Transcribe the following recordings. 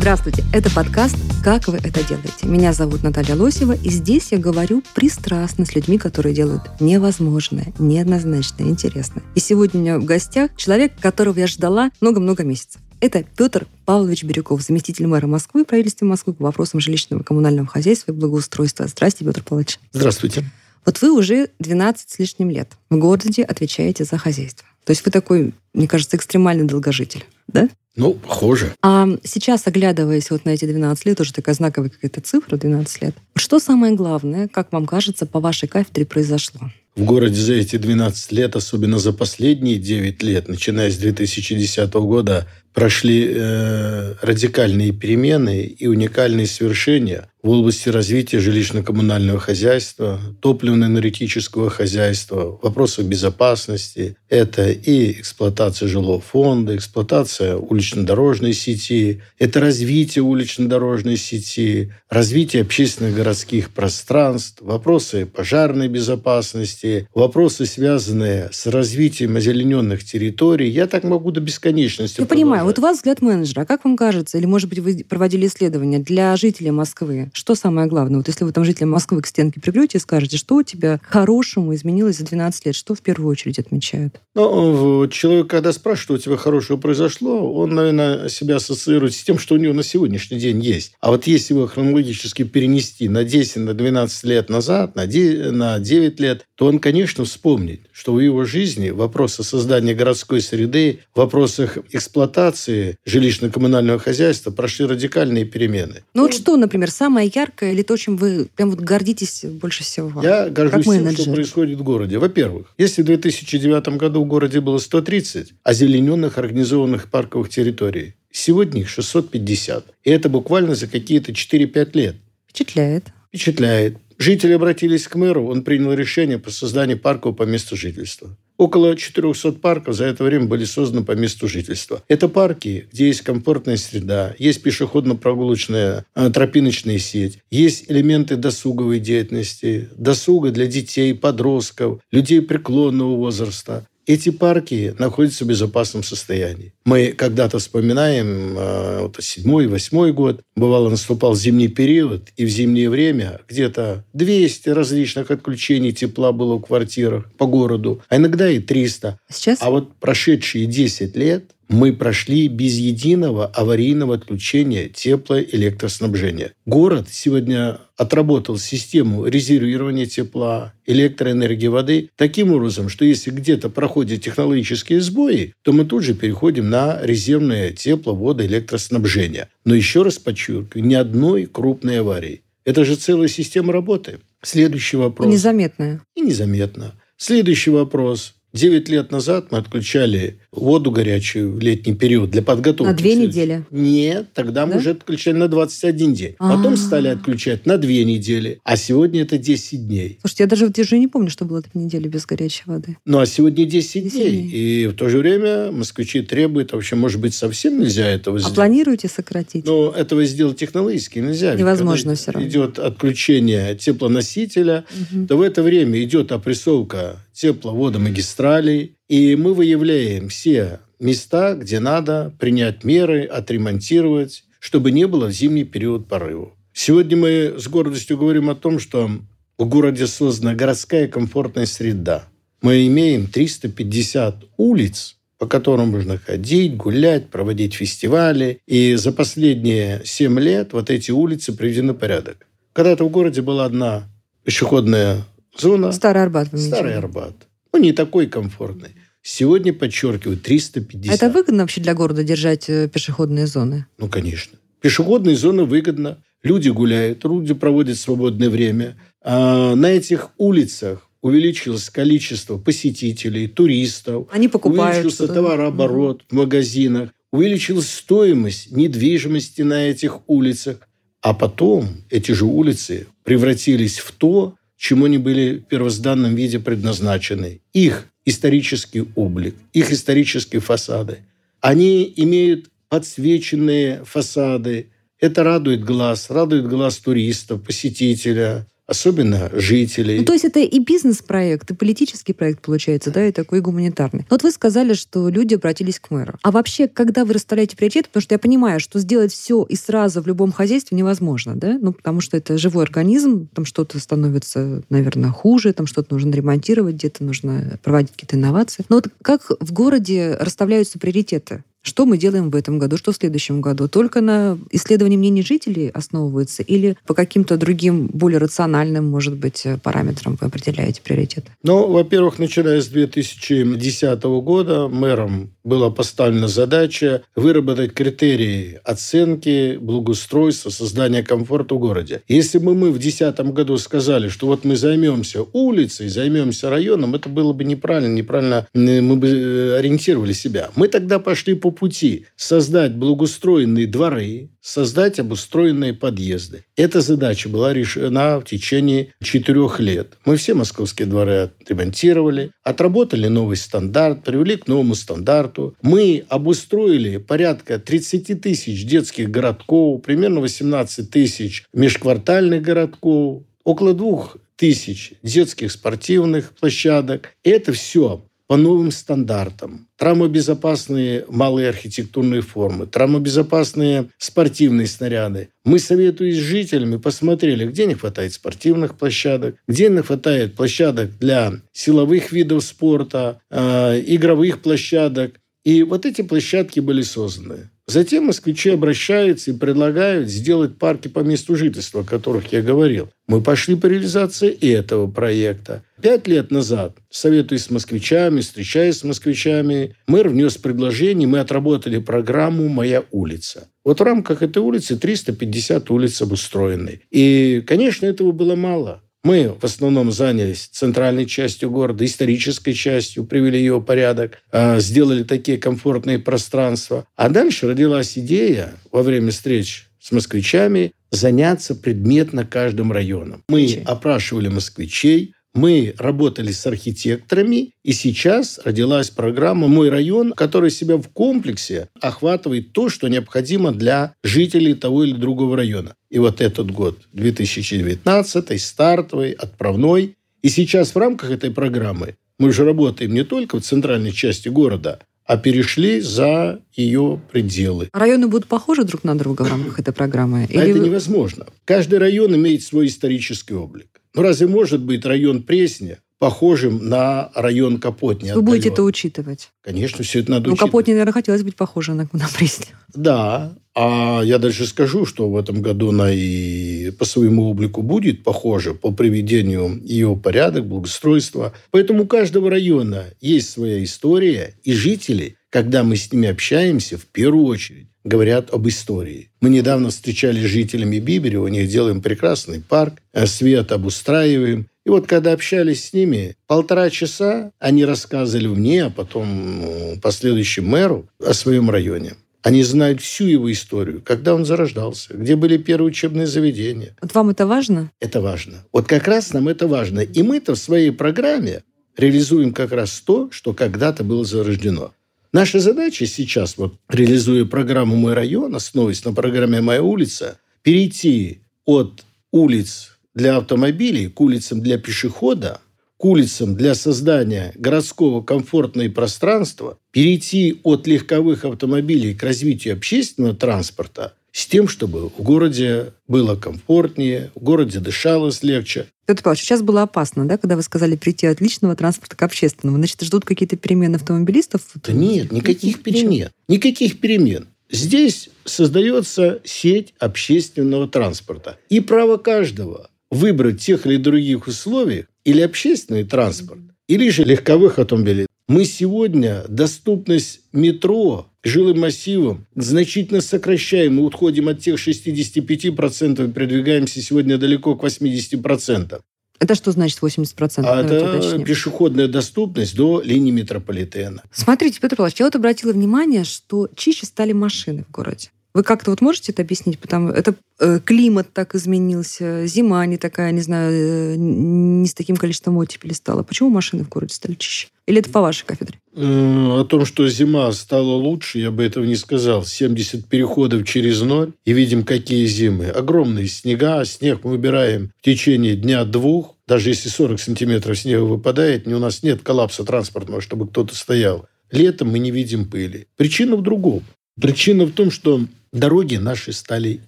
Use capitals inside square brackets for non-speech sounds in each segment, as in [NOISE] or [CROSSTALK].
Здравствуйте, это подкаст «Как вы это делаете?». Меня зовут Наталья Лосева, и здесь я говорю пристрастно с людьми, которые делают невозможное, неоднозначное, интересное. И сегодня у меня в гостях человек, которого я ждала много-много месяцев. Это Петр Павлович Бирюков, заместитель мэра Москвы, правительства Москвы по вопросам жилищного и коммунального хозяйства и благоустройства. Здравствуйте, Петр Павлович. Здравствуйте. Вот вы уже 12 с лишним лет в городе отвечаете за хозяйство. То есть вы такой, мне кажется, экстремальный долгожитель, да? Ну, похоже. А сейчас, оглядываясь вот на эти 12 лет, уже такая знаковая какая-то цифра, 12 лет, что самое главное, как вам кажется, по вашей кафедре произошло? В городе за эти 12 лет, особенно за последние 9 лет, начиная с 2010 года, прошли э, радикальные перемены и уникальные свершения в области развития жилищно-коммунального хозяйства, топливно-энергетического хозяйства, вопросов безопасности. Это и эксплуатация жилого фонда, эксплуатация улично-дорожной сети, это развитие улично-дорожной сети, развитие общественных городских пространств, вопросы пожарной безопасности, вопросы, связанные с развитием озелененных территорий. Я так могу до бесконечности Я понимаю, вот продолжать. у вас взгляд менеджера. А как вам кажется, или, может быть, вы проводили исследования для жителей Москвы? Что самое главное? Вот если вы там жителям Москвы к стенке прибьете и скажете, что у тебя хорошему изменилось за 12 лет, что в первую очередь отмечают? Ну, человек, когда спрашивает, что у тебя хорошего произошло, он, наверное, себя ассоциирует с тем, что у него на сегодняшний день есть. А вот если его хронологически перенести на 10, на 12 лет назад, на 9, на 9 лет, то он, конечно, вспомнит, что в его жизни вопросы создания городской среды, в вопросах эксплуатации жилищно-коммунального хозяйства прошли радикальные перемены. Ну вот что, например, самое яркое или то, чем вы прям вот гордитесь больше всего? Я горжусь тем, менеджер. что происходит в городе. Во-первых, если в 2009 году в городе было 130 озелененных организованных парковых территорий, сегодня их 650. И это буквально за какие-то 4-5 лет. Впечатляет. Впечатляет. Жители обратились к мэру, он принял решение по созданию парков по месту жительства. Около 400 парков за это время были созданы по месту жительства. Это парки, где есть комфортная среда, есть пешеходно-прогулочная э, тропиночная сеть, есть элементы досуговой деятельности, досуга для детей, подростков, людей преклонного возраста. Эти парки находятся в безопасном состоянии. Мы когда-то вспоминаем э, вот, седьмой, восьмой год. Бывало, наступал зимний период, и в зимнее время где-то 200 различных отключений тепла было в квартирах по городу, а иногда и 300. А сейчас А вот прошедшие 10 лет мы прошли без единого аварийного отключения теплоэлектроснабжения. Город сегодня отработал систему резервирования тепла, электроэнергии, воды таким образом, что если где-то проходят технологические сбои, то мы тут же переходим на резервное тепло, вода, электроснабжение. Но еще раз подчеркиваю, ни одной крупной аварии. Это же целая система работы. Следующий вопрос. незаметное. И незаметно. Следующий вопрос. Девять лет назад мы отключали воду горячую в летний период для подготовки. На две недели? Нет, тогда мы Да? уже отключали на 21 день. А. Потом стали отключать на две недели. А сегодня это 10 дней. Слушайте, я даже вот уже не помню, что было две недели без горячей воды. Ну, а сегодня 10 10 дней. дней. И в то же время москвичи требуют, вообще, может быть, совсем нельзя этого А сделать. планируете сократить? Но этого сделать технологически нельзя. Невозможно всё равно. Идет отключение теплоносителя, Мгм. то в это время идет опрессовка тепловодомагистралей, и мы выявляем все места, где надо принять меры, отремонтировать, чтобы не было в зимний период порывов. Сегодня мы с гордостью говорим о том, что в городе создана городская комфортная среда. Мы имеем 350 улиц, по которым можно ходить, гулять, проводить фестивали. И за последние 7 лет вот эти улицы приведены в порядок. Когда-то в городе была одна пешеходная зона. Старый Арбат Старый? Арбат. Ну, не такой комфортный. Сегодня, подчеркиваю, 350. А это выгодно вообще для города держать э, пешеходные зоны? Ну, конечно. Пешеходные зоны выгодно. Люди гуляют, люди проводят свободное время. А на этих улицах увеличилось количество посетителей, туристов. Они покупают Увеличился что-то. товарооборот в магазинах. Увеличилась стоимость недвижимости на этих улицах. А потом эти же улицы превратились в то, чему они были в первозданном виде предназначены. Их исторический облик, их исторические фасады. Они имеют подсвеченные фасады. Это радует глаз, радует глаз туриста, посетителя, особенно жителей. Ну, то есть это и бизнес-проект, и политический проект получается, да, и такой гуманитарный. Вот вы сказали, что люди обратились к мэру. А вообще, когда вы расставляете приоритеты, потому что я понимаю, что сделать все и сразу в любом хозяйстве невозможно, да, ну, потому что это живой организм, там что-то становится, наверное, хуже, там что-то нужно ремонтировать, где-то нужно проводить какие-то инновации. Но вот как в городе расставляются приоритеты? Что мы делаем в этом году, что в следующем году? Только на исследовании мнений жителей основывается или по каким-то другим, более рациональным, может быть, параметрам вы определяете приоритеты? Ну, во-первых, начиная с 2010 года мэром была поставлена задача выработать критерии оценки благоустройства, создания комфорта в городе. Если бы мы в 2010 году сказали, что вот мы займемся улицей, займемся районом, это было бы неправильно, неправильно мы бы э, ориентировали себя. Мы тогда пошли по пути создать благоустроенные дворы, создать обустроенные подъезды. Эта задача была решена в течение четырех лет. Мы все московские дворы отремонтировали, отработали новый стандарт, привели к новому стандарту. Мы обустроили порядка 30 тысяч детских городков, примерно 18 тысяч межквартальных городков, около двух тысяч детских спортивных площадок. Это все по новым стандартам. Травмобезопасные малые архитектурные формы, травмобезопасные спортивные снаряды. Мы, советуясь с жителями, посмотрели, где не хватает спортивных площадок, где не хватает площадок для силовых видов спорта, э, игровых площадок. И вот эти площадки были созданы. Затем москвичи обращаются и предлагают сделать парки по месту жительства, о которых я говорил. Мы пошли по реализации и этого проекта. Пять лет назад, советуясь с москвичами, встречаясь с москвичами, мэр внес предложение, мы отработали программу «Моя улица». Вот в рамках этой улицы 350 улиц обустроены. И, конечно, этого было мало. Мы в основном занялись центральной частью города, исторической частью, привели ее в порядок, а, сделали такие комфортные пространства. А дальше родилась идея во время встреч с москвичами заняться предметно каждым районом. Мы опрашивали москвичей, мы работали с архитекторами, и сейчас родилась программа «Мой район», которая себя в комплексе охватывает то, что необходимо для жителей того или другого района. И вот этот год, 2019, стартовый, отправной. И сейчас в рамках этой программы мы уже работаем не только в центральной части города, а перешли за ее пределы. Районы будут похожи друг на друга в рамках этой программы? А это невозможно. Каждый район имеет свой исторический облик. Ну разве может быть район Пресня похожим на район Капотни? Вы будете это учитывать? Конечно, все это надо ну, учитывать. Капотни, наверное, хотелось быть похожим на, на Пресня. Да, а я дальше скажу, что в этом году она и по своему облику будет похожа по приведению ее порядок, благоустройства. Поэтому у каждого района есть своя история, и жители, когда мы с ними общаемся, в первую очередь говорят об истории. Мы недавно встречались с жителями Биберева, у них делаем прекрасный парк, э, свет обустраиваем. И вот когда общались с ними, полтора часа они рассказывали мне, а потом ну, последующему мэру о своем районе. Они знают всю его историю, когда он зарождался, где были первые учебные заведения. Вот вам это важно? Это важно. Вот как раз нам это важно. И мы-то в своей программе реализуем как раз то, что когда-то было зарождено. Наша задача сейчас, вот реализуя программу «Мой район», основываясь на программе «Моя улица», перейти от улиц для автомобилей к улицам для пешехода, к улицам для создания городского комфортного пространства, перейти от легковых автомобилей к развитию общественного транспорта с тем, чтобы в городе было комфортнее, в городе дышалось легче. Петр Павлович, сейчас было опасно, да, когда вы сказали прийти от личного транспорта к общественному. Значит, ждут какие-то перемены автомобилистов? Да нет, никаких перемен. Никаких перемен. Здесь создается сеть общественного транспорта. И право каждого выбрать тех или других условий или общественный транспорт, или же легковых автомобилей. Мы сегодня доступность метро жилым массивам значительно сокращаем. Мы уходим от тех 65% и продвигаемся сегодня далеко к 80%. Это что значит 80%? А это уточним. пешеходная доступность до линии метрополитена. Смотрите, Петр Павлович, я вот обратила внимание, что чище стали машины в городе. Вы как-то вот можете это объяснить? Потому это э, климат так изменился, зима не такая, не знаю, э, не с таким количеством оттепели стала. Почему машины в городе стали чище? Или это по вашей кафедре? О том, что зима стала лучше, я бы этого не сказал. 70 переходов через ноль. И видим, какие зимы. Огромные снега. Снег мы убираем в течение дня-двух. Даже если 40 сантиметров снега выпадает, у нас нет коллапса транспортного, чтобы кто-то стоял. Летом мы не видим пыли. Причина в другом. Причина в том, что дороги наши стали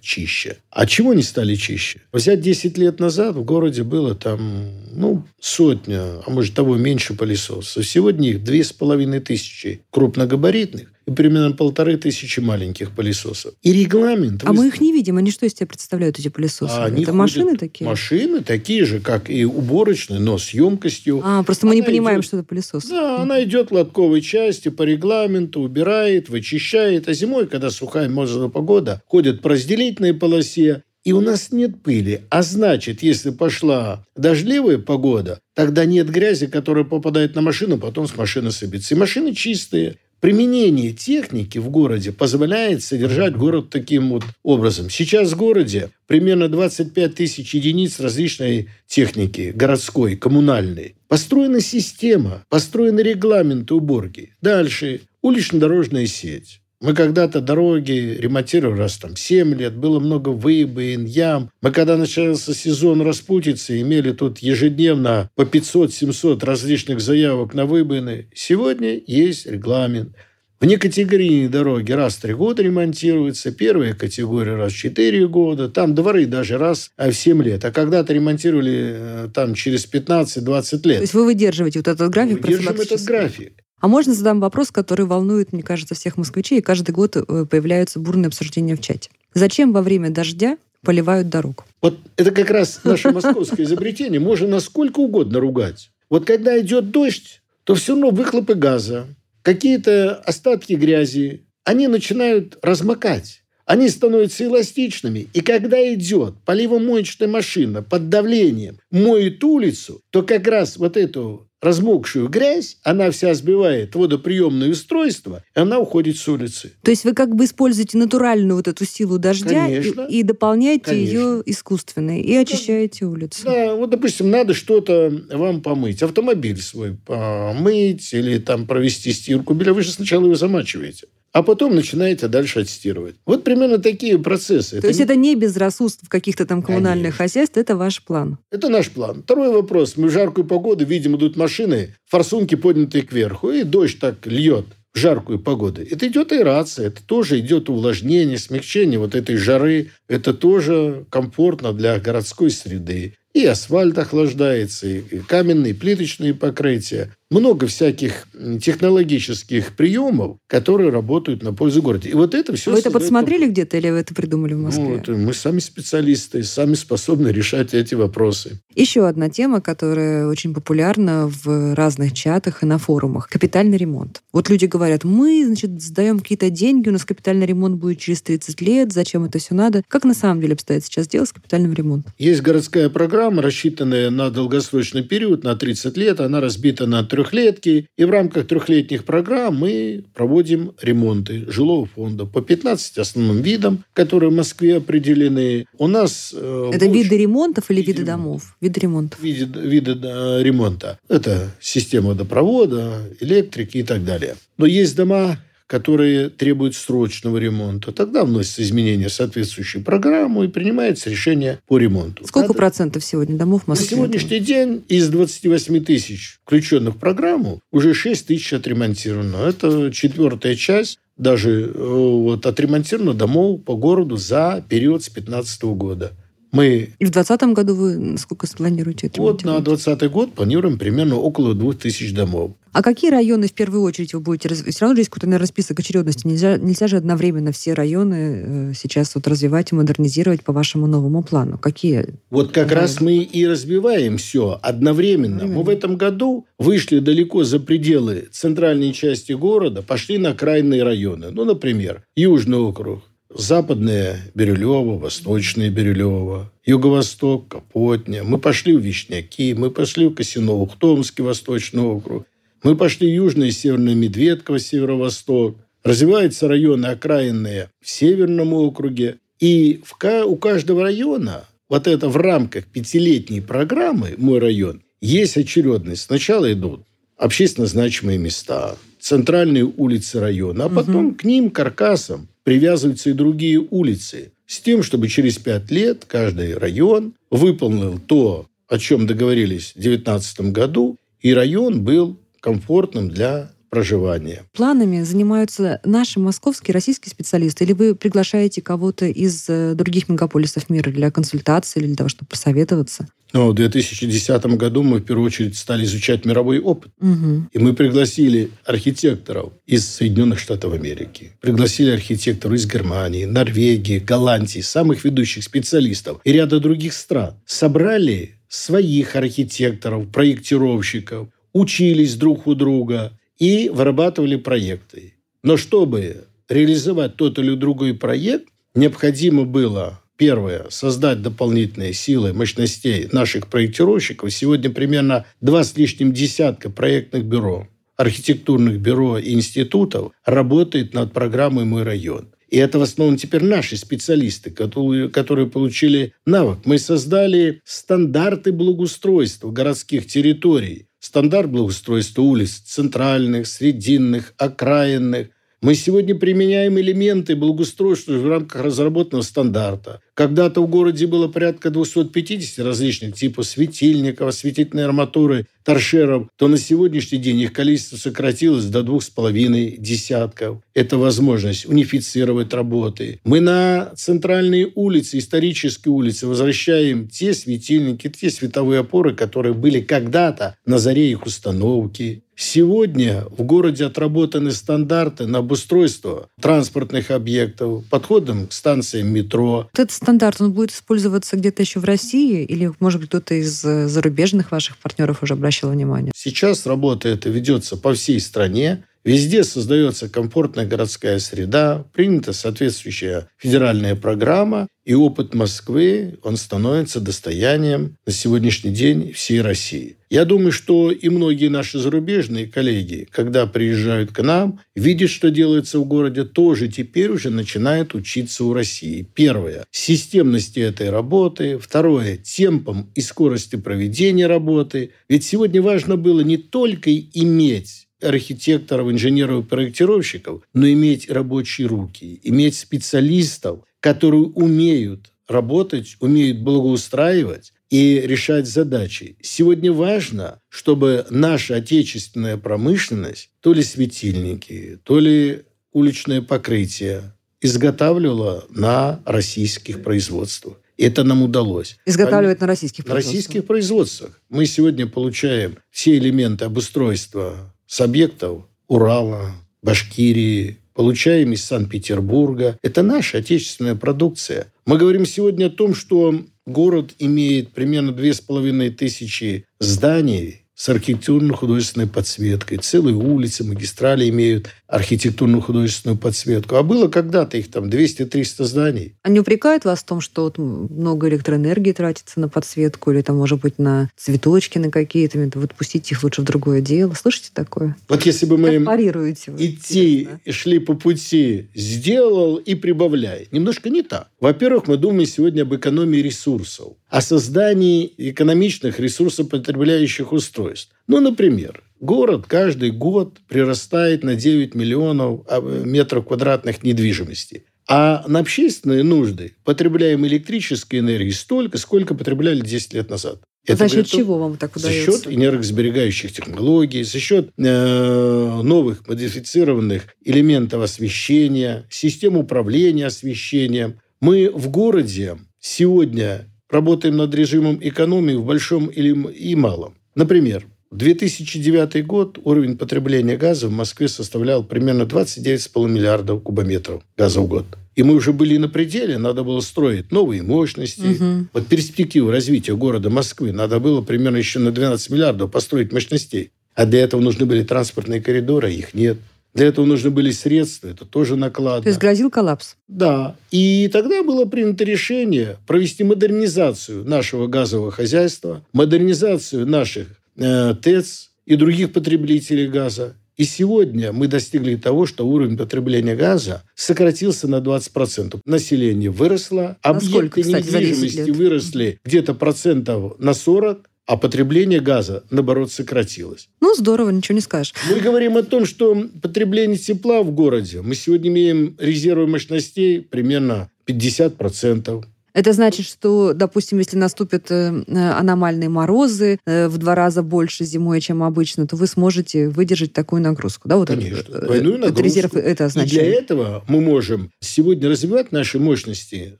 чище. А чего они стали чище? Взять 10 лет назад в городе было там, ну, сотня, а может того меньше пылесосов. Сегодня их две с половиной тысячи крупногабаритных примерно полторы тысячи маленьких пылесосов. И регламент... А вы... мы их не видим. Они что из себя представляют, эти пылесосы? А они Это машины такие? Машины такие же, как и уборочные, но с емкостью. А, просто мы она не понимаем, идет... что это пылесос. Да, она идет лотковой части по регламенту, убирает, вычищает. А зимой, когда сухая морозная погода, ходят по разделительной полосе, и у нас нет пыли. А значит, если пошла дождливая погода, тогда нет грязи, которая попадает на машину, потом с машины сыпется. И машины чистые. Применение техники в городе позволяет содержать город таким вот образом. Сейчас в городе примерно 25 тысяч единиц различной техники, городской, коммунальной. Построена система, построены регламенты уборки. Дальше улично-дорожная сеть. Мы когда-то дороги ремонтировали раз там 7 лет, было много выбоин, ям. Мы когда начался сезон распутицы, имели тут ежедневно по 500-700 различных заявок на выбоины. Сегодня есть регламент. Внекатегорийные дороги раз в три года ремонтируются, первая категория раз в четыре года, там дворы даже раз в семь лет. А когда-то ремонтировали э, там через 15-20 лет. То есть вы выдерживаете вот этот график? Выдерживаем этот график. А можно задам вопрос, который волнует, мне кажется, всех москвичей, и каждый год э, появляются бурные обсуждения в чате. Зачем во время дождя поливают дорогу? Вот это как раз наше московское изобретение. Можно насколько угодно ругать. Вот когда идет дождь, то все равно выхлопы газа, какие-то остатки грязи, они начинают размокать. Они становятся эластичными. И когда идет поливомоечная машина под давлением моет улицу, то как раз вот эту размокшую грязь, она вся сбивает водоприемное устройство, и она уходит с улицы. То есть вы как бы используете натуральную вот эту силу дождя и, и дополняете Конечно. ее искусственной, и очищаете да. улицу. Да, вот, допустим, надо что-то вам помыть, автомобиль свой помыть или там провести стирку белья, вы же сначала его замачиваете а потом начинаете дальше отстирывать. Вот примерно такие процессы. То это есть не... это не безрассудство каких-то там коммунальных Конечно. хозяйств, это ваш план? Это наш план. Второй вопрос. Мы в жаркую погоду видим, идут машины, форсунки поднятые кверху, и дождь так льет в жаркую погоду. Это идет аэрация, это тоже идет увлажнение, смягчение вот этой жары. Это тоже комфортно для городской среды. И асфальт охлаждается, и каменные плиточные покрытия много всяких технологических приемов, которые работают на пользу города. И вот это все... Вы это подсмотрели где-то или вы это придумали в Москве? Ну, это мы сами специалисты, сами способны решать эти вопросы. Еще одна тема, которая очень популярна в разных чатах и на форумах. Капитальный ремонт. Вот люди говорят, мы, значит, сдаем какие-то деньги, у нас капитальный ремонт будет через 30 лет, зачем это все надо? Как на самом деле обстоит сейчас дело с капитальным ремонтом? Есть городская программа, рассчитанная на долгосрочный период, на 30 лет. Она разбита на трех трехлетки. И в рамках трехлетних программ мы проводим ремонты жилого фонда по 15 основным видам, которые в Москве определены. У нас... Э, Это больше... виды ремонтов или виды, виды домов? Виды ремонтов. Виды, виды ремонта. Это система водопровода, электрики и так далее. Но есть дома, которые требуют срочного ремонта. Тогда вносятся изменения в соответствующую программу и принимается решение по ремонту. Сколько Надо... процентов сегодня домов в Москве? На сегодняшний день из 28 тысяч включенных в программу уже 6 тысяч отремонтировано. Это четвертая часть даже э, вот, отремонтировано домов по городу за период с 2015 года. Мы... И в 2020 году вы сколько спланируете Вот на 2020 год планируем примерно около 2000 домов. А какие районы в первую очередь вы будете развивать? Все равно же есть какой-то, наверное, список очередности. Нельзя, нельзя же одновременно все районы э, сейчас вот развивать и модернизировать по вашему новому плану. Какие? Вот как да. раз мы и развиваем все одновременно. одновременно. Мы в этом году вышли далеко за пределы центральной части города, пошли на крайние районы. Ну, например, Южный округ, Западное Бирюлево, Восточное Бирюлево, Юго-Восток, Капотня. Мы пошли в Вишняки, мы пошли в Косиново-Ухтомский Восточный округ. Мы пошли южная и северная Медведково, северо-восток. Развиваются районы окраинные в Северном округе. И в, у каждого района, вот это в рамках пятилетней программы «Мой район», есть очередность. Сначала идут общественно значимые места, центральные улицы района, а потом угу. к ним каркасом привязываются и другие улицы с тем, чтобы через пять лет каждый район выполнил то, о чем договорились в 2019 году, и район был комфортным для проживания. Планами занимаются наши московские, российские специалисты? Или вы приглашаете кого-то из э, других мегаполисов мира для консультации или для того, чтобы посоветоваться? Но в 2010 году мы в первую очередь стали изучать мировой опыт. Угу. И мы пригласили архитекторов из Соединенных Штатов Америки, пригласили архитекторов из Германии, Норвегии, Голландии, самых ведущих специалистов и ряда других стран. Собрали своих архитекторов, проектировщиков, учились друг у друга и вырабатывали проекты. Но чтобы реализовать тот или другой проект, необходимо было Первое. Создать дополнительные силы мощностей наших проектировщиков. Сегодня примерно два с лишним десятка проектных бюро, архитектурных бюро и институтов работает над программой «Мой район». И это в основном теперь наши специалисты, которые, которые получили навык. Мы создали стандарты благоустройства городских территорий. Стандарт благоустройства улиц центральных, срединных, окраинных, мы сегодня применяем элементы благоустройства в рамках разработанного стандарта. Когда-то в городе было порядка 250 различных типов светильников, осветительной арматуры, торшеров, то на сегодняшний день их количество сократилось до двух с половиной десятков. Это возможность унифицировать работы. Мы на центральные улицы, исторические улицы возвращаем те светильники, те световые опоры, которые были когда-то на заре их установки. Сегодня в городе отработаны стандарты на обустройство транспортных объектов, подходом к станциям метро. Этот стандарт, он будет использоваться где-то еще в России или, может быть, кто-то из э, зарубежных ваших партнеров уже обращал внимание? Сейчас работа эта ведется по всей стране. Везде создается комфортная городская среда, принята соответствующая федеральная программа, и опыт Москвы, он становится достоянием на сегодняшний день всей России. Я думаю, что и многие наши зарубежные коллеги, когда приезжают к нам, видят, что делается в городе, тоже теперь уже начинают учиться у России. Первое – системности этой работы. Второе – темпом и скорости проведения работы. Ведь сегодня важно было не только иметь архитекторов, инженеров проектировщиков, но иметь рабочие руки, иметь специалистов, которые умеют работать, умеют благоустраивать и решать задачи. Сегодня важно, чтобы наша отечественная промышленность, то ли светильники, то ли уличное покрытие, изготавливала на российских производствах. Это нам удалось. Изготавливать на российских производствах? На российских производствах. Мы сегодня получаем все элементы обустройства с объектов Урала, Башкирии, получаем из Санкт-Петербурга. Это наша отечественная продукция. Мы говорим сегодня о том, что город имеет примерно две с половиной тысячи зданий, с архитектурно-художественной подсветкой. Целые улицы, магистрали имеют архитектурную художественную подсветку. А было когда-то их там 200-300 зданий. Они упрекают вас в том, что вот много электроэнергии тратится на подсветку или там, может быть, на цветочки на какие-то, вот пустите их лучше в другое дело. Слышите такое? Вот если бы мы парируете вы, идти и шли по пути «сделал и прибавляй», немножко не так. Во-первых, мы думаем сегодня об экономии ресурсов, о создании экономичных ресурсопотребляющих устройств. Ну, например, Город каждый год прирастает на 9 миллионов а, метров квадратных недвижимости. А на общественные нужды потребляем электрической энергии столько, сколько потребляли 10 лет назад. Это за счет чего вам так удается? За счет энергосберегающих технологий, за счет э, новых модифицированных элементов освещения, систем управления освещением. Мы в городе сегодня работаем над режимом экономии в большом или и малом. Например, 2009 год уровень потребления газа в Москве составлял примерно 29,5 миллиардов кубометров газа в год. И мы уже были на пределе, надо было строить новые мощности. Угу. Вот перспективу развития города Москвы надо было примерно еще на 12 миллиардов построить мощностей. А для этого нужны были транспортные коридоры, а их нет. Для этого нужны были средства, это тоже накладно. То есть грозил коллапс? Да. И тогда было принято решение провести модернизацию нашего газового хозяйства, модернизацию наших Э, ТЭЦ и других потребителей газа. И сегодня мы достигли того, что уровень потребления газа сократился на 20%. Население выросло, объекты Насколько, кстати, недвижимости выросли где-то процентов на 40, а потребление газа, наоборот, сократилось. Ну, здорово, ничего не скажешь. Мы говорим о том, что потребление тепла в городе, мы сегодня имеем резервы мощностей примерно 50%. Это значит, что, допустим, если наступят э, аномальные морозы э, в два раза больше зимой, чем обычно, то вы сможете выдержать такую нагрузку. Да? Вот Конечно. Это, Двойную нагрузку. Это резерв это означает. И для этого мы можем сегодня развивать наши мощности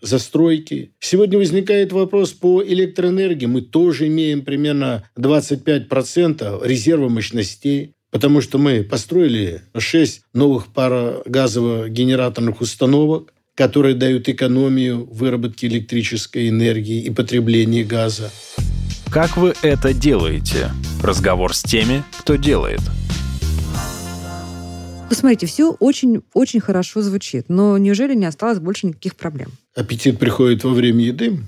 застройки. Сегодня возникает вопрос по электроэнергии. Мы тоже имеем примерно 25% резерва мощностей потому что мы построили 6 новых парогазово-генераторных установок, которые дают экономию выработки электрической энергии и потребления газа. Как вы это делаете? Разговор с теми, кто делает. Ну, смотрите, все очень-очень хорошо звучит, но неужели не осталось больше никаких проблем? Аппетит приходит во время еды,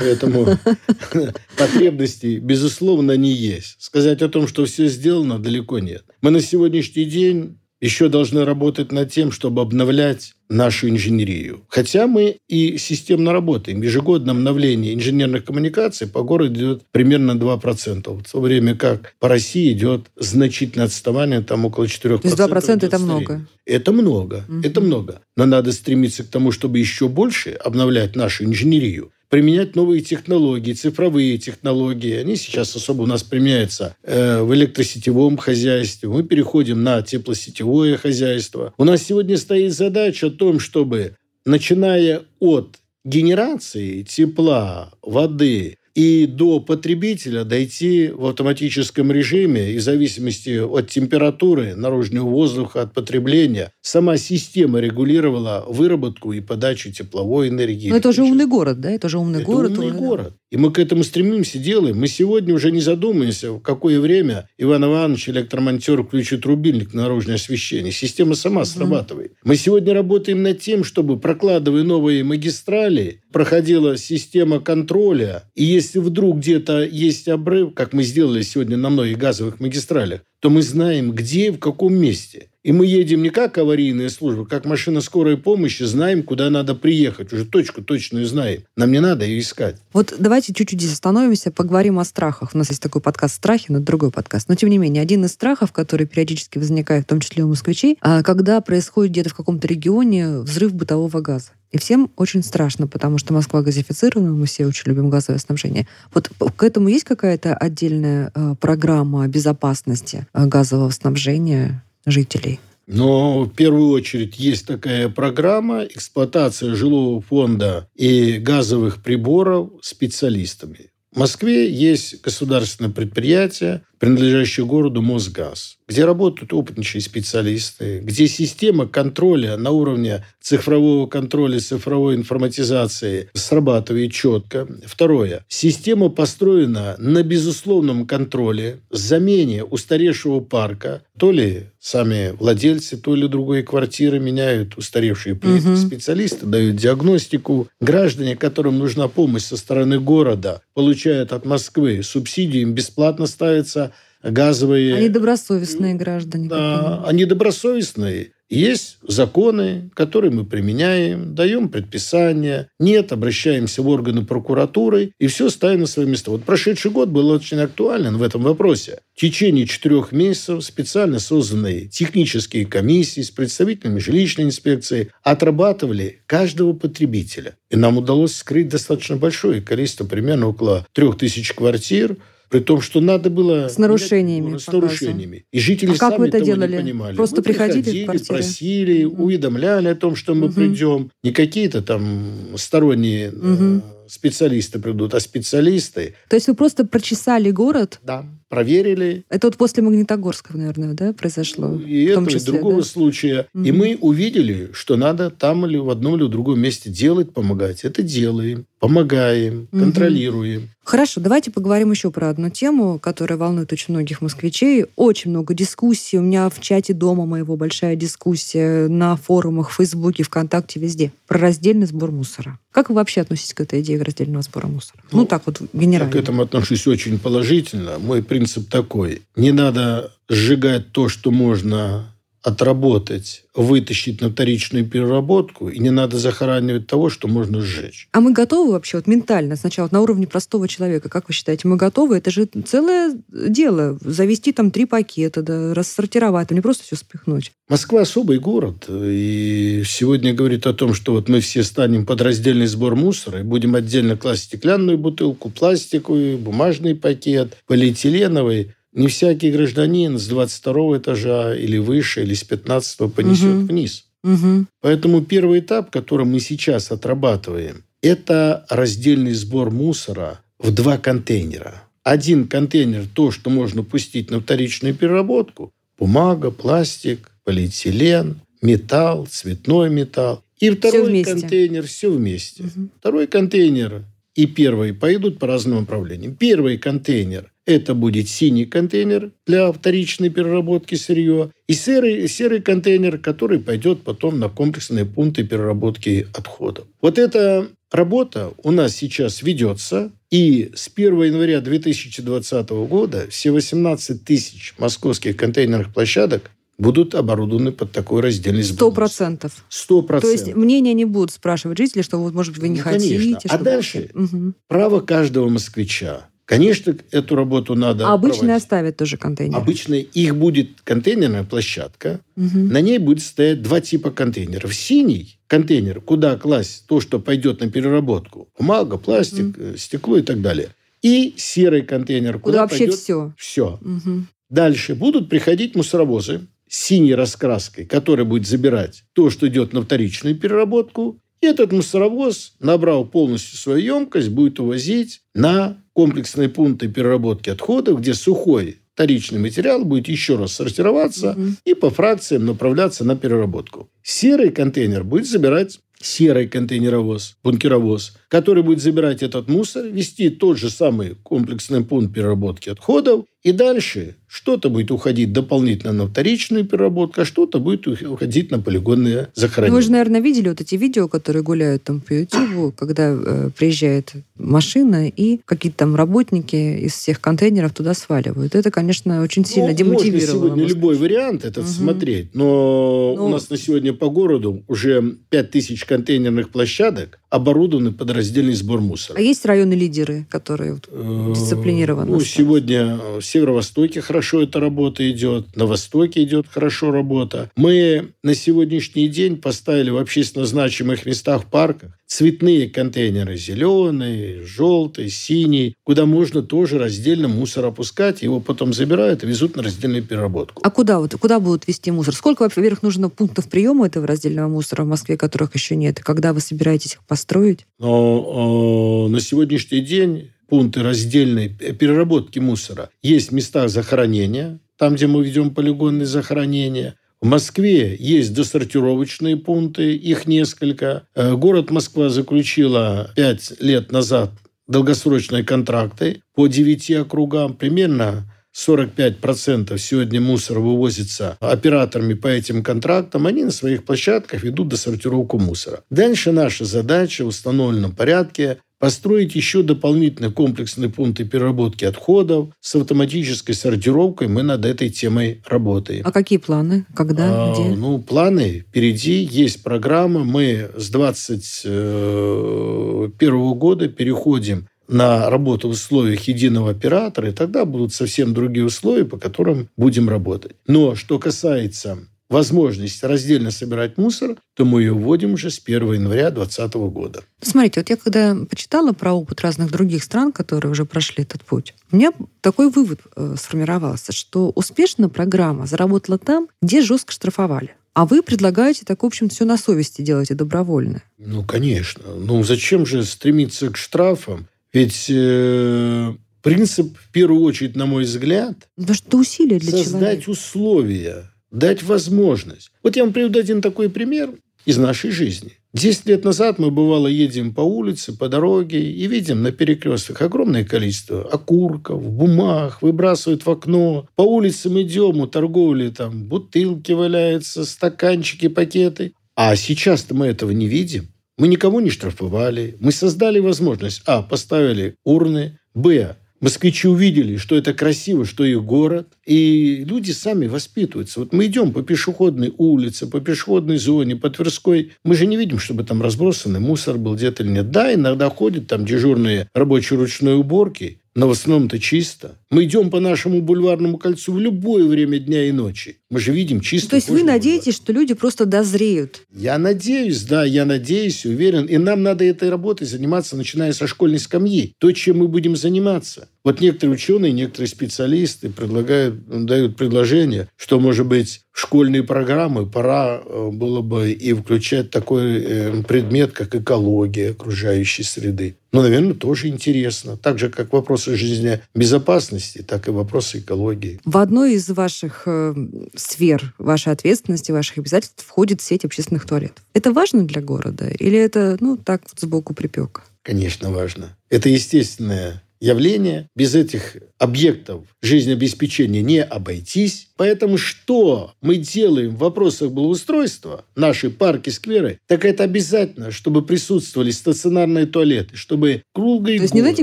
поэтому [LAUGHS] потребности, безусловно, не есть. Сказать о том, что все сделано, далеко нет. Мы на сегодняшний день еще должны работать над тем, чтобы обновлять нашу инженерию. Хотя мы и системно работаем. Ежегодное обновление инженерных коммуникаций по городу идет примерно 2%. В то время как по России идет значительное отставание, там около 4%. То есть 2% это много? Это много, угу. это много. Но надо стремиться к тому, чтобы еще больше обновлять нашу инженерию применять новые технологии, цифровые технологии. Они сейчас особо у нас применяются э, в электросетевом хозяйстве. Мы переходим на теплосетевое хозяйство. У нас сегодня стоит задача о том, чтобы, начиная от генерации тепла, воды, и до потребителя дойти в автоматическом режиме и в зависимости от температуры наружного воздуха, от потребления. Сама система регулировала выработку и подачу тепловой энергии. Но это уже умный город, да? Это уже умный это город. умный город. И мы к этому стремимся, делаем. Мы сегодня уже не задумываемся, в какое время Иван Иванович, электромонтер, включит рубильник на наружное освещение. Система сама срабатывает. Мы сегодня работаем над тем, чтобы, прокладывая новые магистрали, проходила система контроля. И если вдруг где-то есть обрыв, как мы сделали сегодня на многих газовых магистралях, то мы знаем, где и в каком месте. И мы едем не как аварийная служба, как машина скорой помощи, знаем, куда надо приехать. Уже точку точную знаем. Нам не надо ее искать. Вот давайте чуть-чуть здесь остановимся, поговорим о страхах. У нас есть такой подкаст «Страхи», но другой подкаст. Но, тем не менее, один из страхов, который периодически возникает, в том числе у москвичей, а, когда происходит где-то в каком-то регионе взрыв бытового газа. И всем очень страшно, потому что Москва газифицирована, мы все очень любим газовое снабжение. Вот к этому есть какая-то отдельная э, программа безопасности э, газового снабжения жителей? Но в первую очередь есть такая программа эксплуатация жилого фонда и газовых приборов специалистами. В Москве есть государственное предприятие, принадлежащее городу Мосгаз, где работают опытнейшие специалисты, где система контроля на уровне цифрового контроля, цифровой информатизации срабатывает четко. Второе. Система построена на безусловном контроле, замене устаревшего парка. То ли сами владельцы то или другой квартиры меняют устаревшие плиты. Угу. Специалисты дают диагностику. Граждане, которым нужна помощь со стороны города, получают от Москвы субсидии, им бесплатно ставятся газовые... Они добросовестные граждане. Да, они добросовестные. Есть законы, которые мы применяем, даем предписания. Нет, обращаемся в органы прокуратуры, и все ставим на свои места. Вот прошедший год был очень актуален в этом вопросе. В течение четырех месяцев специально созданные технические комиссии с представителями жилищной инспекции отрабатывали каждого потребителя. И нам удалось скрыть достаточно большое количество, примерно около трех тысяч квартир – при том, что надо было... С нарушениями. С нарушениями. И жители а сами как вы это этого делали? не понимали. Просто мы приходили, приходили в просили, угу. уведомляли о том, что мы угу. придем. Не какие-то там сторонние угу. специалисты придут, а специалисты. То есть вы просто прочесали город? Да проверили. Это вот после Магнитогорска, наверное, да, произошло? И этого, числе, и другого да? случая. Угу. И мы увидели, что надо там или в одном или в другом месте делать, помогать. Это делаем, помогаем, угу. контролируем. Хорошо, давайте поговорим еще про одну тему, которая волнует очень многих москвичей. Очень много дискуссий. У меня в чате дома моего большая дискуссия на форумах, в Фейсбуке, ВКонтакте, везде. Про раздельный сбор мусора. Как вы вообще относитесь к этой идее раздельного сбора мусора? Ну, ну так вот генерально. Я к этому отношусь очень положительно. Мой принцип такой. Не надо сжигать то, что можно отработать, вытащить на вторичную переработку, и не надо захоранивать того, что можно сжечь. А мы готовы вообще вот ментально сначала на уровне простого человека, как вы считаете, мы готовы? Это же целое дело. Завести там три пакета, да, рассортировать, а не просто все спихнуть. Москва особый город, и сегодня говорит о том, что вот мы все станем под раздельный сбор мусора и будем отдельно класть стеклянную бутылку, пластиковую, бумажный пакет, полиэтиленовый не всякий гражданин с 22 этажа или выше, или с 15 понесет угу. вниз. Угу. Поэтому первый этап, который мы сейчас отрабатываем, это раздельный сбор мусора в два контейнера. Один контейнер – то, что можно пустить на вторичную переработку. Бумага, пластик, полиэтилен, металл, цветной металл. И второй все контейнер – все вместе. Угу. Второй контейнер и первый пойдут по разным направлениям. Первый контейнер это будет синий контейнер для вторичной переработки сырья и серый, серый контейнер, который пойдет потом на комплексные пункты переработки отходов. Вот эта работа у нас сейчас ведется, и с 1 января 2020 года все 18 тысяч московских контейнерных площадок будут оборудованы под такой раздельный сбор. Сто процентов. Сто процентов. То есть мнения не будут спрашивать жители, что, вот, может быть, вы не ну, хотите. Конечно. А дальше угу. право каждого москвича Конечно, эту работу надо А обычные проводить. оставят тоже контейнеры? Обычно их будет контейнерная площадка. Угу. На ней будет стоять два типа контейнеров. Синий контейнер, куда класть то, что пойдет на переработку. Бумага, пластик, угу. стекло и так далее. И серый контейнер, куда, куда вообще пойдет все. Все. Угу. Дальше будут приходить мусоровозы с синей раскраской, который будет забирать то, что идет на вторичную переработку, и этот мусоровоз, набрал полностью свою емкость, будет увозить на комплексные пункты переработки отходов, где сухой вторичный материал будет еще раз сортироваться угу. и по фракциям направляться на переработку. Серый контейнер будет забирать серый контейнеровоз, бункеровоз, который будет забирать этот мусор, вести тот же самый комплексный пункт переработки отходов, и дальше что-то будет уходить дополнительно на вторичную переработку, а что-то будет уходить на полигонные захоронения. Вы же, наверное, видели вот эти видео, которые гуляют там по YouTube, когда э, приезжает машина и какие-то там работники из всех контейнеров туда сваливают. Это, конечно, очень сильно ну, демотивировало. Можно сегодня любой вариант этот угу. смотреть, но ну, у нас на сегодня по городу уже 5000 контейнерных площадок оборудованы под раздельный сбор мусора. А есть районы-лидеры, которые э, дисциплинированы? Ну, сегодня в Северо-Востоке хорошо эта работа идет, на Востоке идет хорошо работа. Мы на сегодняшний день поставили в общественно значимых местах в парках цветные контейнеры, зеленый, желтый, синий, куда можно тоже раздельно мусор опускать, его потом забирают и везут на раздельную переработку. А куда вот, куда будут вести мусор? Сколько, во-первых, нужно пунктов приема этого раздельного мусора в Москве, которых еще нет? И когда вы собираетесь их построить? Но, э, на сегодняшний день пункты раздельной переработки мусора есть в местах захоронения, там, где мы ведем полигонные захоронения, в Москве есть досортировочные пункты, их несколько. Э, город Москва заключила пять лет назад долгосрочные контракты по девяти округам. Примерно 45% сегодня мусор вывозится операторами по этим контрактам, они на своих площадках ведут досортировку мусора. Дальше наша задача в установленном порядке построить еще дополнительные комплексные пункты переработки отходов с автоматической сортировкой. Мы над этой темой работаем. А какие планы? Когда? А, где? Ну, планы впереди. Есть программа. Мы с 2021 э, года переходим на работу в условиях единого оператора, и тогда будут совсем другие условия, по которым будем работать. Но что касается возможность раздельно собирать мусор, то мы ее вводим уже с 1 января 2020 года. Смотрите, вот я когда почитала про опыт разных других стран, которые уже прошли этот путь, у меня такой вывод э, сформировался, что успешно программа заработала там, где жестко штрафовали. А вы предлагаете так, в общем, все на совести делаете добровольно. Ну, конечно. Ну, зачем же стремиться к штрафам? Ведь э, принцип, в первую очередь, на мой взгляд, Потому что усилия для создать человека. условия дать возможность. Вот я вам приведу один такой пример из нашей жизни. Десять лет назад мы, бывало, едем по улице, по дороге и видим на перекрестках огромное количество окурков, бумаг, выбрасывают в окно. По улицам идем, у торговли там бутылки валяются, стаканчики, пакеты. А сейчас-то мы этого не видим. Мы никого не штрафовали. Мы создали возможность. А. Поставили урны. Б Москвичи увидели, что это красиво, что их город, и люди сами воспитываются. Вот мы идем по пешеходной улице, по пешеходной зоне, по Тверской. Мы же не видим, чтобы там разбросанный мусор был где-то или нет. Да, иногда ходят там дежурные рабочие ручной уборки, но в основном-то чисто. Мы идем по нашему бульварному кольцу в любое время дня и ночи. Мы же видим чисто. То есть вы надеетесь, что люди просто дозреют? Я надеюсь, да, я надеюсь, уверен. И нам надо этой работой заниматься, начиная со школьной скамьи. То, чем мы будем заниматься. Вот некоторые ученые, некоторые специалисты предлагают, дают предложение, что, может быть, в школьные программы пора э, было бы и включать такой э, предмет, как экология окружающей среды. Ну, наверное, тоже интересно. Так же, как вопросы жизнедбезопасности, так и вопросы экологии. В одной из ваших э, сфер вашей ответственности, ваших обязательств входит сеть общественных туалетов. Это важно для города? Или это, ну, так вот сбоку припека? Конечно, важно. Это естественная явление. Без этих объектов жизнеобеспечения не обойтись. Поэтому что мы делаем в вопросах благоустройства, наши парки, скверы, так это обязательно, чтобы присутствовали стационарные туалеты, чтобы круглый То есть не эти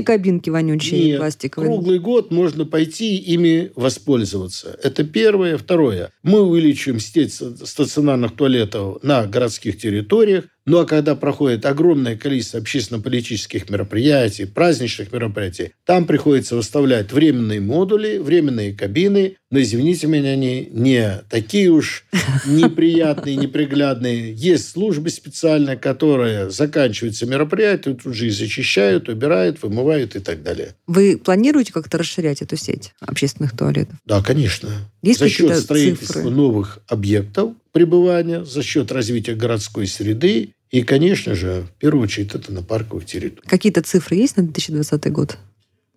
кабинки вонючие Нет, пластиковые? круглый год можно пойти ими воспользоваться. Это первое. Второе. Мы увеличиваем сеть стационарных туалетов на городских территориях. Ну а когда проходит огромное количество общественно-политических мероприятий, праздничных мероприятий, там приходится выставлять временные модули, временные кабины, но, извините меня, они не такие уж [LAUGHS] неприятные, неприглядные. Есть службы специальные, которые заканчиваются мероприятие, тут же и зачищают, убирают, вымывают и так далее. Вы планируете как-то расширять эту сеть общественных туалетов? Да, конечно. Есть за счет строительства цифры? новых объектов пребывания, за счет развития городской среды и, конечно же, в первую очередь, это на парковых территориях. Какие-то цифры есть на 2020 год?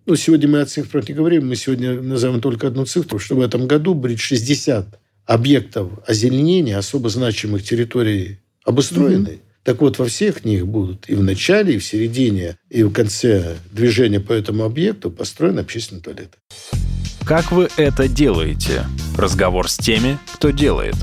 Ну, сегодня мы о цифрах не говорим, мы сегодня назовем только одну цифру, что в этом году будет 60 объектов озеленения особо значимых территорий обустроены. Угу. Так вот, во всех них будут и в начале, и в середине, и в конце движения по этому объекту построены общественные туалеты. Как вы это делаете? Разговор с теми, кто делает.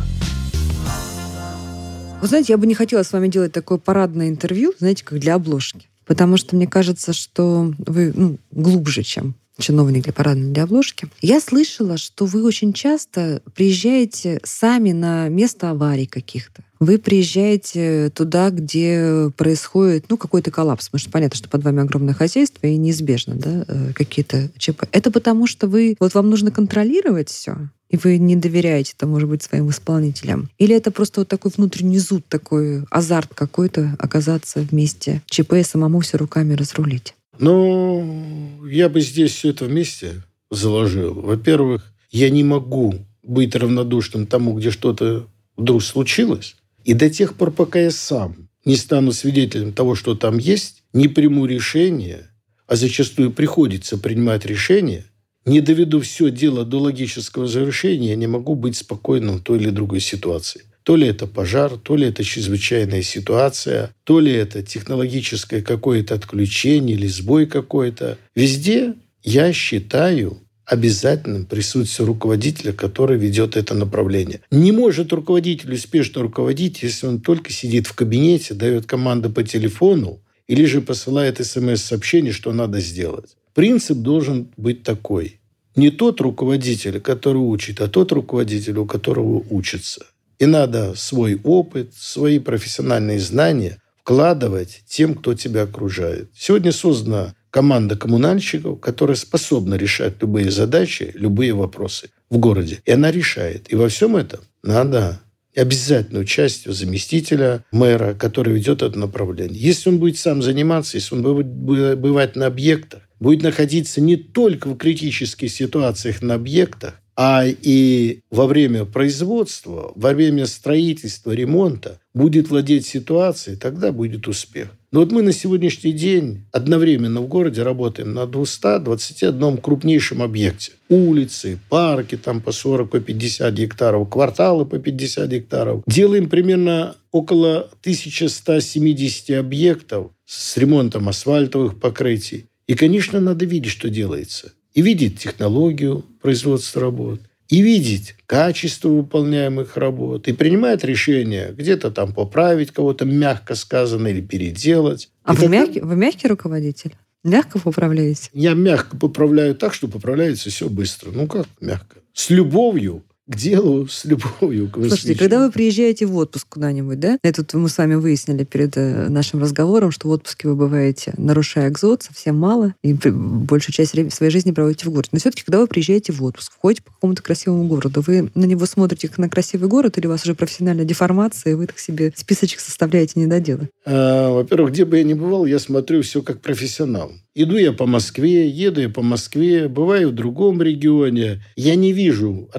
Вы знаете, я бы не хотела с вами делать такое парадное интервью, знаете, как для обложки. Потому что мне кажется, что вы ну, глубже, чем чиновник для парадной для обложки. Я слышала, что вы очень часто приезжаете сами на место аварий каких-то. Вы приезжаете туда, где происходит ну, какой-то коллапс. Потому что понятно, что под вами огромное хозяйство и неизбежно да, э, какие-то ЧП. Это потому, что вы вот вам нужно контролировать все, и вы не доверяете, это может быть, своим исполнителям? Или это просто вот такой внутренний зуд, такой азарт какой-то оказаться вместе ЧП и самому все руками разрулить? Ну, я бы здесь все это вместе заложил. Во-первых, я не могу быть равнодушным тому, где что-то вдруг случилось. И до тех пор, пока я сам не стану свидетелем того, что там есть, не приму решение, а зачастую приходится принимать решение, не доведу все дело до логического завершения, я не могу быть спокойным в той или другой ситуации. То ли это пожар, то ли это чрезвычайная ситуация, то ли это технологическое какое-то отключение или сбой какой-то. Везде я считаю обязательным присутствие руководителя, который ведет это направление. Не может руководитель успешно руководить, если он только сидит в кабинете, дает команды по телефону или же посылает смс-сообщение, что надо сделать. Принцип должен быть такой. Не тот руководитель, который учит, а тот руководитель, у которого учится. И надо свой опыт, свои профессиональные знания вкладывать тем, кто тебя окружает. Сегодня создана команда коммунальщиков, которая способна решать любые задачи, любые вопросы в городе. И она решает. И во всем этом надо обязательно участие заместителя мэра, который ведет это направление. Если он будет сам заниматься, если он будет бывать на объектах, будет находиться не только в критических ситуациях на объектах, а и во время производства, во время строительства, ремонта будет владеть ситуацией, тогда будет успех. Но вот мы на сегодняшний день одновременно в городе работаем на 221 крупнейшем объекте. Улицы, парки там по 40, по 50 гектаров, кварталы по 50 гектаров. Делаем примерно около 1170 объектов с ремонтом асфальтовых покрытий. И, конечно, надо видеть, что делается. И видеть технологию производства работ, и видеть качество выполняемых работ, и принимать решения, где-то там поправить кого-то, мягко сказано, или переделать. А и вы, тогда... мягкий, вы мягкий руководитель? Мягко поправляете? Я мягко поправляю так, что поправляется все быстро. Ну как мягко? С любовью к делу с любовью. К Слушайте, когда вы приезжаете в отпуск куда-нибудь, да? Это мы с вами выяснили перед э, нашим разговором, что в отпуске вы бываете, нарушая экзот, совсем мало, и большую часть своей жизни проводите в городе. Но все-таки, когда вы приезжаете в отпуск, входите по какому-то красивому городу, вы на него смотрите как на красивый город, или у вас уже профессиональная деформация, и вы так себе списочек составляете недоделы? А, во-первых, где бы я ни бывал, я смотрю все как профессионал. Иду я по Москве, еду я по Москве, бываю в другом регионе. Я не вижу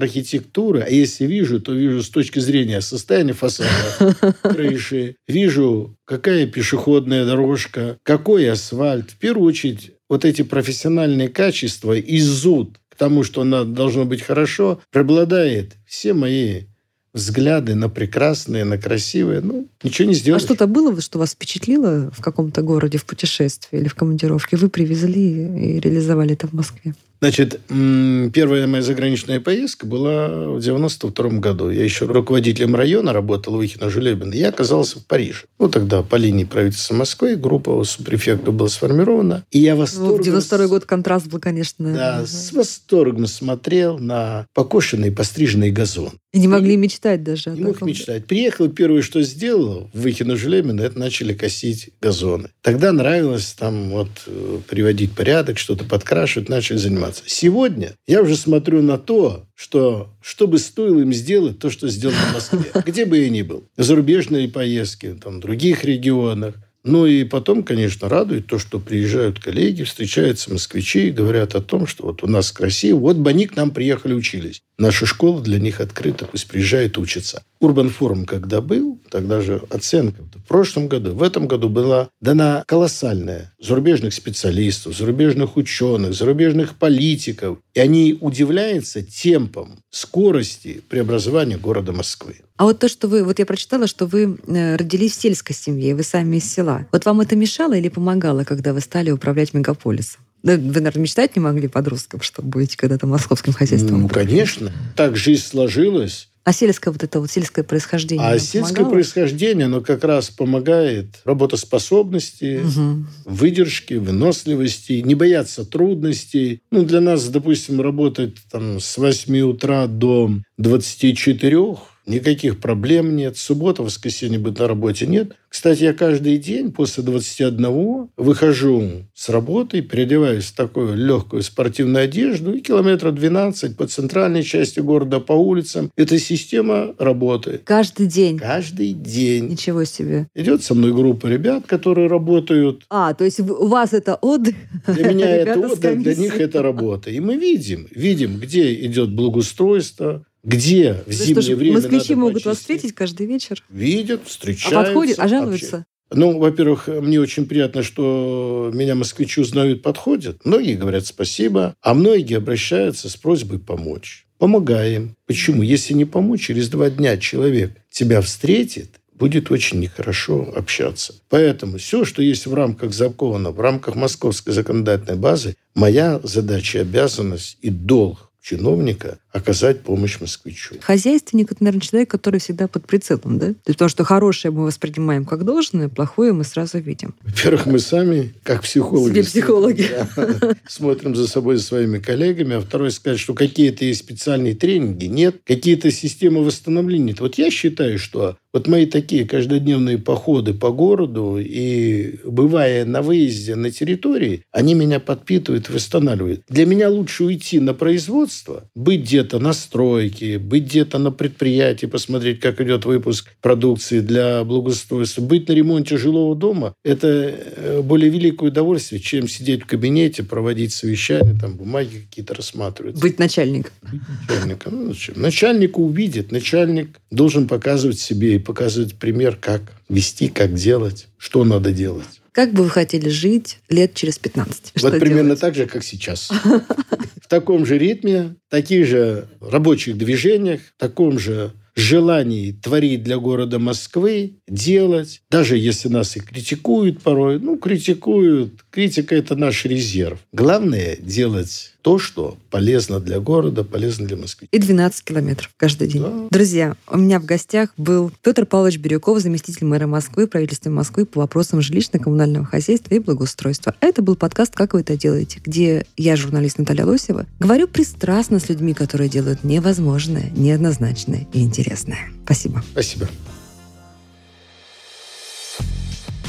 архитектуры, а если вижу, то вижу с точки зрения состояния фасада, [LAUGHS] крыши. Вижу, какая пешеходная дорожка, какой асфальт. В первую очередь, вот эти профессиональные качества и зуд к тому, что она должно быть хорошо, преобладает все мои взгляды на прекрасное, на красивое, ну, ничего не сделаешь. А что-то было, что вас впечатлило в каком-то городе, в путешествии или в командировке? Вы привезли и реализовали это в Москве? Значит, первая моя заграничная поездка была в 92 году. Я еще руководителем района работал, Выхино Жулебин. Я оказался в Париже. Ну, тогда по линии правительства Москвы группа субпрефекта была сформирована. И я восторгом... Ну, 92 год контраст был, конечно. Да, с восторгом смотрел на покошенный, постриженный газон. И не могли мечтать даже. Не мог мечтать. Приехал, первое, что сделал, в Выхино Жулебин, это начали косить газоны. Тогда нравилось там вот э, приводить порядок, что-то подкрашивать, начали заниматься заниматься. Сегодня я уже смотрю на то, что что бы стоило им сделать то, что сделано в Москве. [LAUGHS] Где бы я ни был. Зарубежные поездки, там, в других регионах. Ну и потом, конечно, радует то, что приезжают коллеги, встречаются москвичи и говорят о том, что вот у нас красиво, вот бы они к нам приехали, учились. Наша школа для них открыта, пусть приезжают учатся. Урбан форум, когда был, тогда же оценка в прошлом году, в этом году была дана колоссальная зарубежных специалистов, зарубежных ученых, зарубежных политиков. И они удивляются темпом, скорости преобразования города Москвы. А вот то, что вы... Вот я прочитала, что вы э, родились в сельской семье, вы сами из села. Вот вам это мешало или помогало, когда вы стали управлять мегаполисом? Вы, наверное, мечтать не могли подросткам, что будете когда-то московским хозяйством? Ну, конечно. Так жизнь сложилась. А сельское вот это вот сельское происхождение? А сельское помогало? происхождение, оно как раз помогает работоспособности, угу. выдержке, выносливости, не бояться трудностей. Ну, для нас, допустим, работать там с 8 утра до 24 Никаких проблем нет. Суббота, воскресенье быть на работе нет. Кстати, я каждый день после 21 выхожу с работы, переодеваюсь в такую легкую спортивную одежду и километра 12 по центральной части города, по улицам. Эта система работает. Каждый день? Каждый день. Ничего себе. Идет со мной группа ребят, которые работают. А, то есть у вас это отдых? Для меня [LAUGHS] это отдых, для них это работа. И мы видим, видим, где идет благоустройство, где в зимнее что, время Москвичи могут вас встретить каждый вечер? Видят, встречаются. А подходят, а жалуются? Ну, во-первых, мне очень приятно, что меня москвичи узнают, подходят. Многие говорят спасибо, а многие обращаются с просьбой помочь. Помогаем. Почему? Если не помочь, через два дня человек тебя встретит, будет очень нехорошо общаться. Поэтому все, что есть в рамках закона, в рамках московской законодательной базы, моя задача, обязанность и долг чиновника оказать помощь москвичу. Хозяйственник – это, наверное, человек, который всегда под прицелом, да? То есть потому что хорошее мы воспринимаем как должное, плохое мы сразу видим. Во-первых, мы сами, как психологи, Себе психологи. [LAUGHS] Да, смотрим за собой, за своими коллегами. А второе, сказать, что какие-то есть специальные тренинги, нет. Какие-то системы восстановления. Вот я считаю, что вот мои такие каждодневные походы по городу и бывая на выезде на территории, они меня подпитывают, восстанавливают. Для меня лучше уйти на производство, быть где-то на стройке, быть где-то на предприятии, посмотреть, как идет выпуск продукции для благоустройства, быть на ремонте жилого дома – это э, более великое удовольствие, чем сидеть в кабинете, проводить совещания, там бумаги какие-то рассматривать. Быть начальником. Быть начальником. Ну, зачем? Начальник увидит, начальник должен показывать себе показывать пример, как вести, как делать, что надо делать. Как бы вы хотели жить лет через 15? Вот примерно так же, как сейчас. [LAUGHS] Таком же ритме, таких же рабочих движениях, таком же желании творить для города Москвы, делать, даже если нас и критикуют порой, ну, критикуют, критика – это наш резерв. Главное – делать то, что полезно для города, полезно для Москвы. И 12 километров каждый день. Да. Друзья, у меня в гостях был Петр Павлович Бирюков, заместитель мэра Москвы, правительства Москвы по вопросам жилищно-коммунального хозяйства и благоустройства. А это был подкаст «Как вы это делаете?», где я, журналист Наталья Лосева, говорю пристрастно с людьми, которые делают невозможное, неоднозначное и интересное. Спасибо. Спасибо.